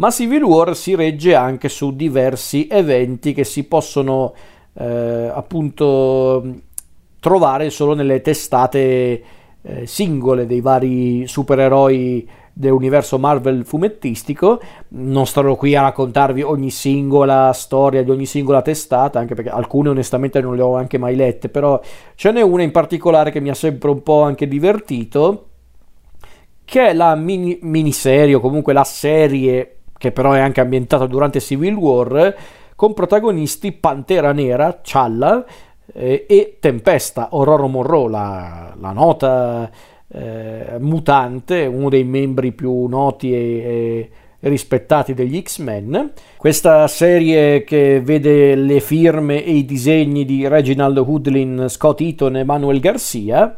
ma Civil War si regge anche su diversi eventi che si possono eh, appunto trovare solo nelle testate eh, singole dei vari supereroi dell'universo Marvel fumettistico. Non starò qui a raccontarvi ogni singola storia di ogni singola testata, anche perché alcune onestamente non le ho anche mai lette, però ce n'è una in particolare che mi ha sempre un po' anche divertito, che è la mini- miniserie o comunque la serie che però è anche ambientata durante Civil War, con protagonisti Pantera Nera, Challa, eh, e Tempesta, Aurora Monroe, la, la nota eh, mutante, uno dei membri più noti e, e rispettati degli X-Men. Questa serie che vede le firme e i disegni di Reginald Hoodlin, Scott Eaton e Manuel Garcia.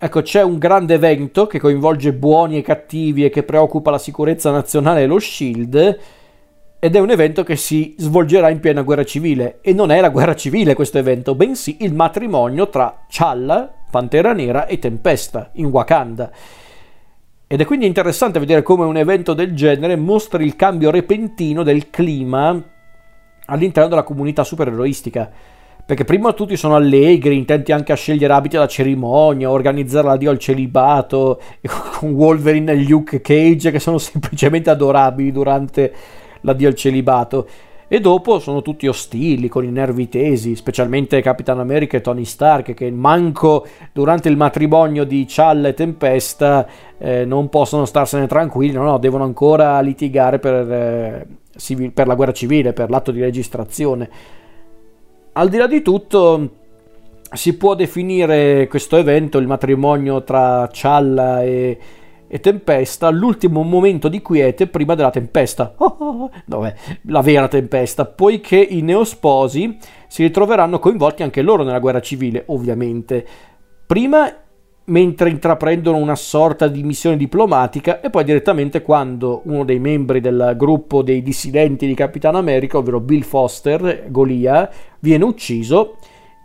Ecco, c'è un grande evento che coinvolge buoni e cattivi e che preoccupa la sicurezza nazionale e lo Shield ed è un evento che si svolgerà in piena guerra civile e non è la guerra civile questo evento, bensì il matrimonio tra Challa, Pantera Nera e Tempesta in Wakanda. Ed è quindi interessante vedere come un evento del genere mostri il cambio repentino del clima all'interno della comunità supereroistica. Perché prima tutti sono allegri, intenti anche a scegliere abiti alla cerimonia, organizzare l'addio al celibato, con Wolverine e Luke Cage che sono semplicemente adorabili durante l'addio al celibato. E dopo sono tutti ostili, con i nervi tesi, specialmente Capitan America e Tony Stark, che manco durante il matrimonio di Challa e Tempesta eh, non possono starsene tranquilli, no, no, devono ancora litigare per, eh, civil, per la guerra civile, per l'atto di registrazione. Al di là di tutto, si può definire questo evento, il matrimonio tra Challa e, e tempesta l'ultimo momento di quiete prima della tempesta. Oh, oh, la vera tempesta? Poiché i neosposi si ritroveranno coinvolti anche loro nella guerra civile, ovviamente. Prima mentre intraprendono una sorta di missione diplomatica e poi direttamente quando uno dei membri del gruppo dei dissidenti di Capitano America, ovvero Bill Foster, Golia, viene ucciso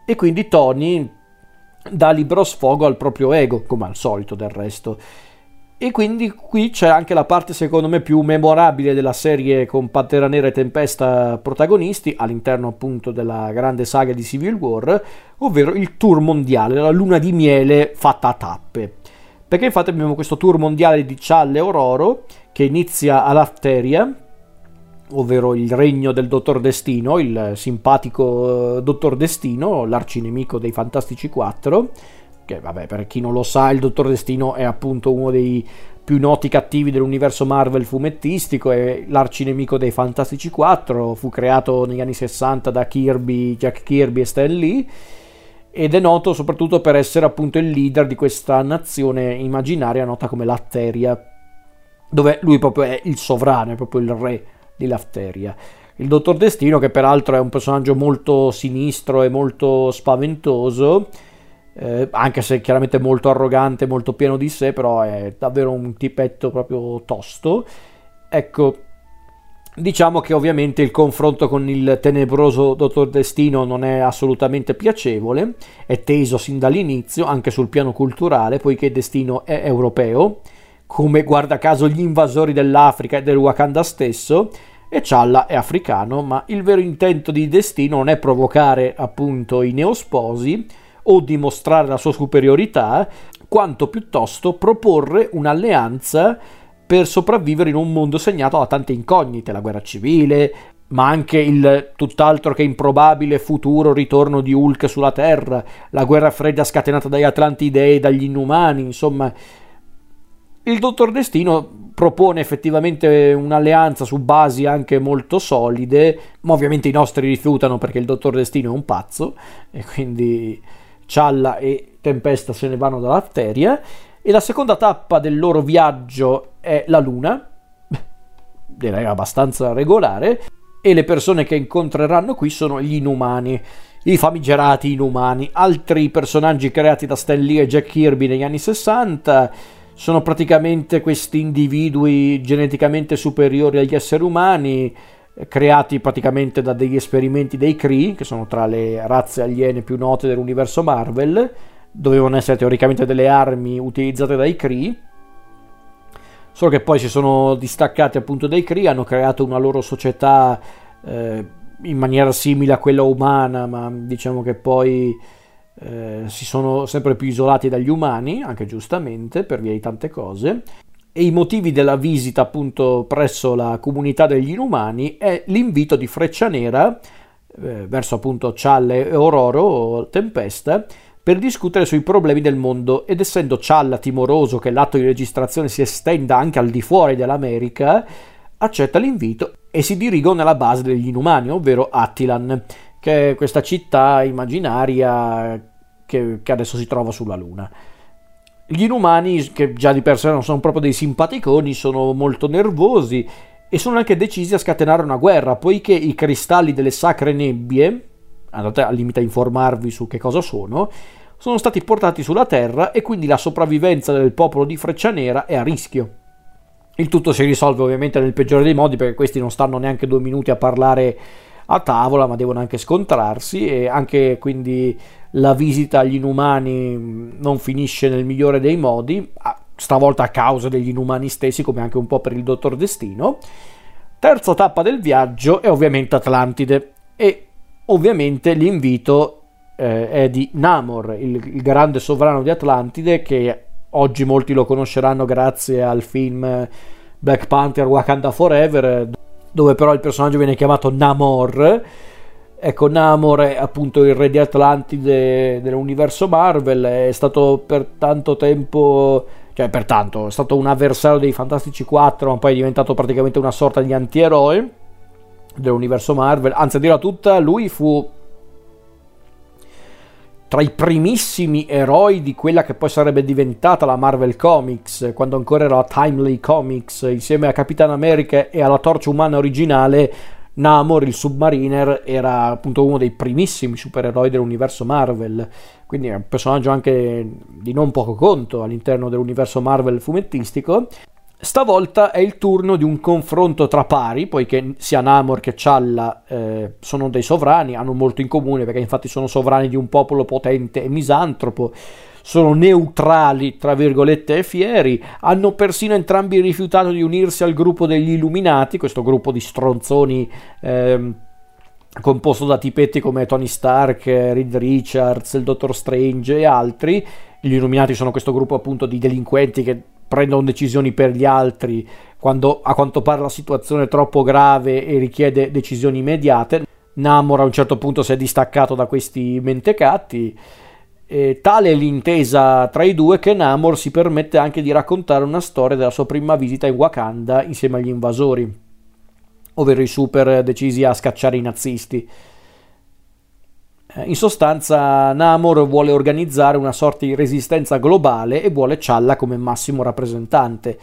e quindi Tony dà libero sfogo al proprio ego, come al solito del resto. E quindi qui c'è anche la parte secondo me più memorabile della serie con Pantera Nera e Tempesta protagonisti all'interno appunto della grande saga di Civil War, ovvero il tour mondiale, la luna di miele fatta a tappe. Perché infatti abbiamo questo tour mondiale di Cialle Ororo che inizia a Latteria, ovvero il regno del Dottor Destino, il simpatico eh, Dottor Destino, l'arcinemico dei Fantastici 4 che vabbè per chi non lo sa il Dottor Destino è appunto uno dei più noti cattivi dell'universo Marvel fumettistico, è l'arcinemico dei Fantastici 4, fu creato negli anni 60 da Kirby, Jack Kirby e Stan Lee ed è noto soprattutto per essere appunto il leader di questa nazione immaginaria nota come Latteria, dove lui proprio è il sovrano, è proprio il re di Latteria. Il Dottor Destino, che peraltro è un personaggio molto sinistro e molto spaventoso, eh, anche se chiaramente molto arrogante, molto pieno di sé, però è davvero un tipetto proprio tosto. Ecco, diciamo che ovviamente il confronto con il tenebroso Dottor Destino non è assolutamente piacevole, è teso sin dall'inizio, anche sul piano culturale, poiché Destino è europeo, come guarda caso gli invasori dell'Africa e del Wakanda stesso, e Challa è africano, ma il vero intento di Destino non è provocare appunto i neosposi, o dimostrare la sua superiorità, quanto piuttosto proporre un'alleanza per sopravvivere in un mondo segnato da tante incognite, la guerra civile, ma anche il tutt'altro che improbabile futuro ritorno di Hulk sulla Terra, la guerra fredda scatenata dagli Atlantidei e dagli Inumani, insomma. Il Dottor Destino propone effettivamente un'alleanza su basi anche molto solide, ma ovviamente i nostri rifiutano perché il Dottor Destino è un pazzo e quindi Cialla e Tempesta se ne vanno dall'arteria. E la seconda tappa del loro viaggio è la Luna, direi abbastanza regolare, e le persone che incontreranno qui sono gli inumani, i famigerati inumani, altri personaggi creati da Stan Lee e Jack Kirby negli anni 60, sono praticamente questi individui geneticamente superiori agli esseri umani, creati praticamente da degli esperimenti dei Kree, che sono tra le razze aliene più note dell'universo Marvel, dovevano essere teoricamente delle armi utilizzate dai Kree. solo che poi si sono distaccati appunto dai Kree, hanno creato una loro società eh, in maniera simile a quella umana, ma diciamo che poi eh, si sono sempre più isolati dagli umani, anche giustamente per via di tante cose. E i motivi della visita appunto presso la comunità degli inumani è l'invito di Freccia Nera eh, verso appunto Cialle e Ororo, Tempesta, per discutere sui problemi del mondo ed essendo Cialla timoroso che l'atto di registrazione si estenda anche al di fuori dell'America, accetta l'invito e si dirigono nella base degli inumani, ovvero Attilan, che è questa città immaginaria che, che adesso si trova sulla Luna. Gli inumani, che già di per sé non sono proprio dei simpaticoni, sono molto nervosi e sono anche decisi a scatenare una guerra, poiché i cristalli delle sacre nebbie, andate al limite a informarvi su che cosa sono, sono stati portati sulla Terra e quindi la sopravvivenza del popolo di Freccia Nera è a rischio. Il tutto si risolve ovviamente nel peggiore dei modi perché questi non stanno neanche due minuti a parlare a tavola ma devono anche scontrarsi e anche quindi la visita agli inumani non finisce nel migliore dei modi, stavolta a causa degli inumani stessi come anche un po' per il dottor Destino. Terza tappa del viaggio è ovviamente Atlantide e ovviamente l'invito eh, è di Namor, il, il, grande sovrano di Atlantide, che oggi molti lo conosceranno grazie al film Black Panther Wakanda Forever, dove però il personaggio viene chiamato Namor. Ecco, Namor è appunto il re di Atlantide dell'universo Marvel, è stato per tanto tempo, cioè per tanto, è stato un avversario dei Fantastici 4, ma poi è diventato praticamente una sorta di antieroe dell'universo Marvel. Anzi, a dirla tutta, lui fu tra i primissimi eroi di quella che poi sarebbe diventata la Marvel Comics, quando ancora era la Timely Comics, insieme a Capitan America e alla Torcia Umana originale, Namor, il Submariner, era appunto uno dei primissimi supereroi dell'universo Marvel, quindi è un personaggio anche di non poco conto all'interno dell'universo Marvel fumettistico. Stavolta è il turno di un confronto tra pari, poiché sia Namor che Challa eh, sono dei sovrani, hanno molto in comune perché infatti sono sovrani di un popolo potente e misantropo, sono neutrali, tra virgolette, e fieri, hanno persino entrambi rifiutato di unirsi al gruppo degli Illuminati, questo gruppo di stronzoni eh, composto da tipetti come Tony Stark, Reed Richards, il Dottor Strange e altri. Gli Illuminati sono questo gruppo appunto di delinquenti che prendono decisioni per gli altri quando a quanto pare la situazione è troppo grave e richiede decisioni immediate. Namor a un certo punto si è distaccato da questi mentecatti. E tale è l'intesa tra i due che Namor si permette anche di raccontare una storia della sua prima visita in Wakanda insieme agli invasori, ovvero i super decisi a scacciare i nazisti. Eh, in sostanza Namor vuole organizzare una sorta di resistenza globale e vuole Challa come massimo rappresentante.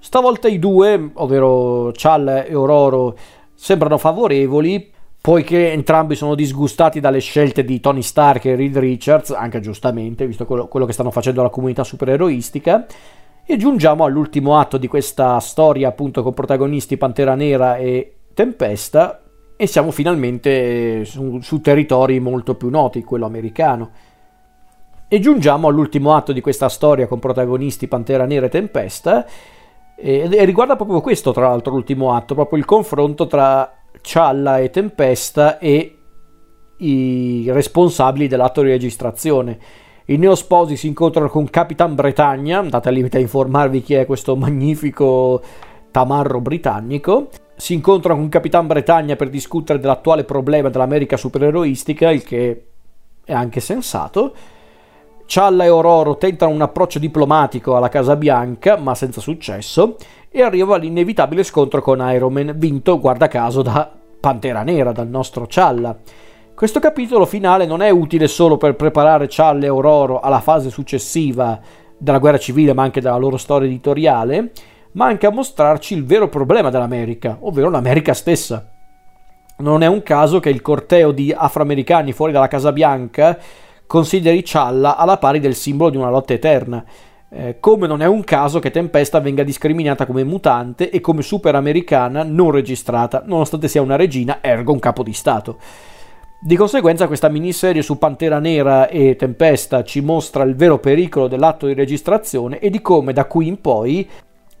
Stavolta i due, ovvero Challa e Ororo, sembrano favorevoli, poiché entrambi sono disgustati dalle scelte di Tony Stark e Reed Richards, anche giustamente, visto quello, quello che stanno facendo la comunità supereroistica. E giungiamo all'ultimo atto di questa storia, appunto, con protagonisti Pantera Nera e Tempesta, e siamo finalmente su, su territori molto più noti, quello americano. E giungiamo all'ultimo atto di questa storia con protagonisti Pantera Nera e Tempesta, e, e riguarda proprio questo, tra l'altro, l'ultimo atto, proprio il confronto tra Cialla e Tempesta e i responsabili dell'atto di registrazione. I neosposi si incontrano con Capitan Bretagna, andate al limite a informarvi chi è questo magnifico tamarro britannico, si incontrano con Capitan Bretagna per discutere dell'attuale problema dell'America supereroistica, il che è anche sensato. Challa e Ororo tentano un approccio diplomatico alla Casa Bianca, ma senza successo, e arriva l'inevitabile scontro con Iron Man, vinto, guarda caso, da Pantera Nera, dal nostro Challa. Questo capitolo finale non è utile solo per preparare Challa e Ororo alla fase successiva della guerra civile, ma anche della loro storia editoriale, ma anche a mostrarci il vero problema dell'America, ovvero l'America stessa. Non è un caso che il corteo di afroamericani fuori dalla Casa Bianca consideri Challa alla pari del simbolo di una lotta eterna. Eh, come non è un caso che Tempesta venga discriminata come mutante e come superamericana non registrata, nonostante sia una regina, ergo un capo di Stato. Di conseguenza questa miniserie su Pantera Nera e Tempesta ci mostra il vero pericolo dell'atto di registrazione e di come da qui in poi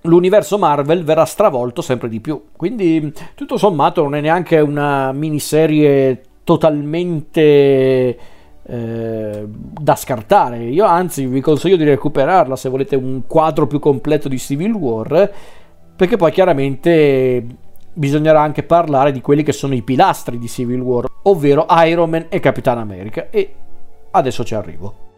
l'universo Marvel verrà stravolto sempre di più. Quindi, tutto sommato, non è neanche una miniserie totalmente eh, da scartare. Io anzi vi consiglio di recuperarla se volete un quadro più completo di Civil War, perché poi chiaramente bisognerà anche parlare di quelli che sono i pilastri di Civil War, ovvero Iron Man e Capitan America. E adesso ci arrivo.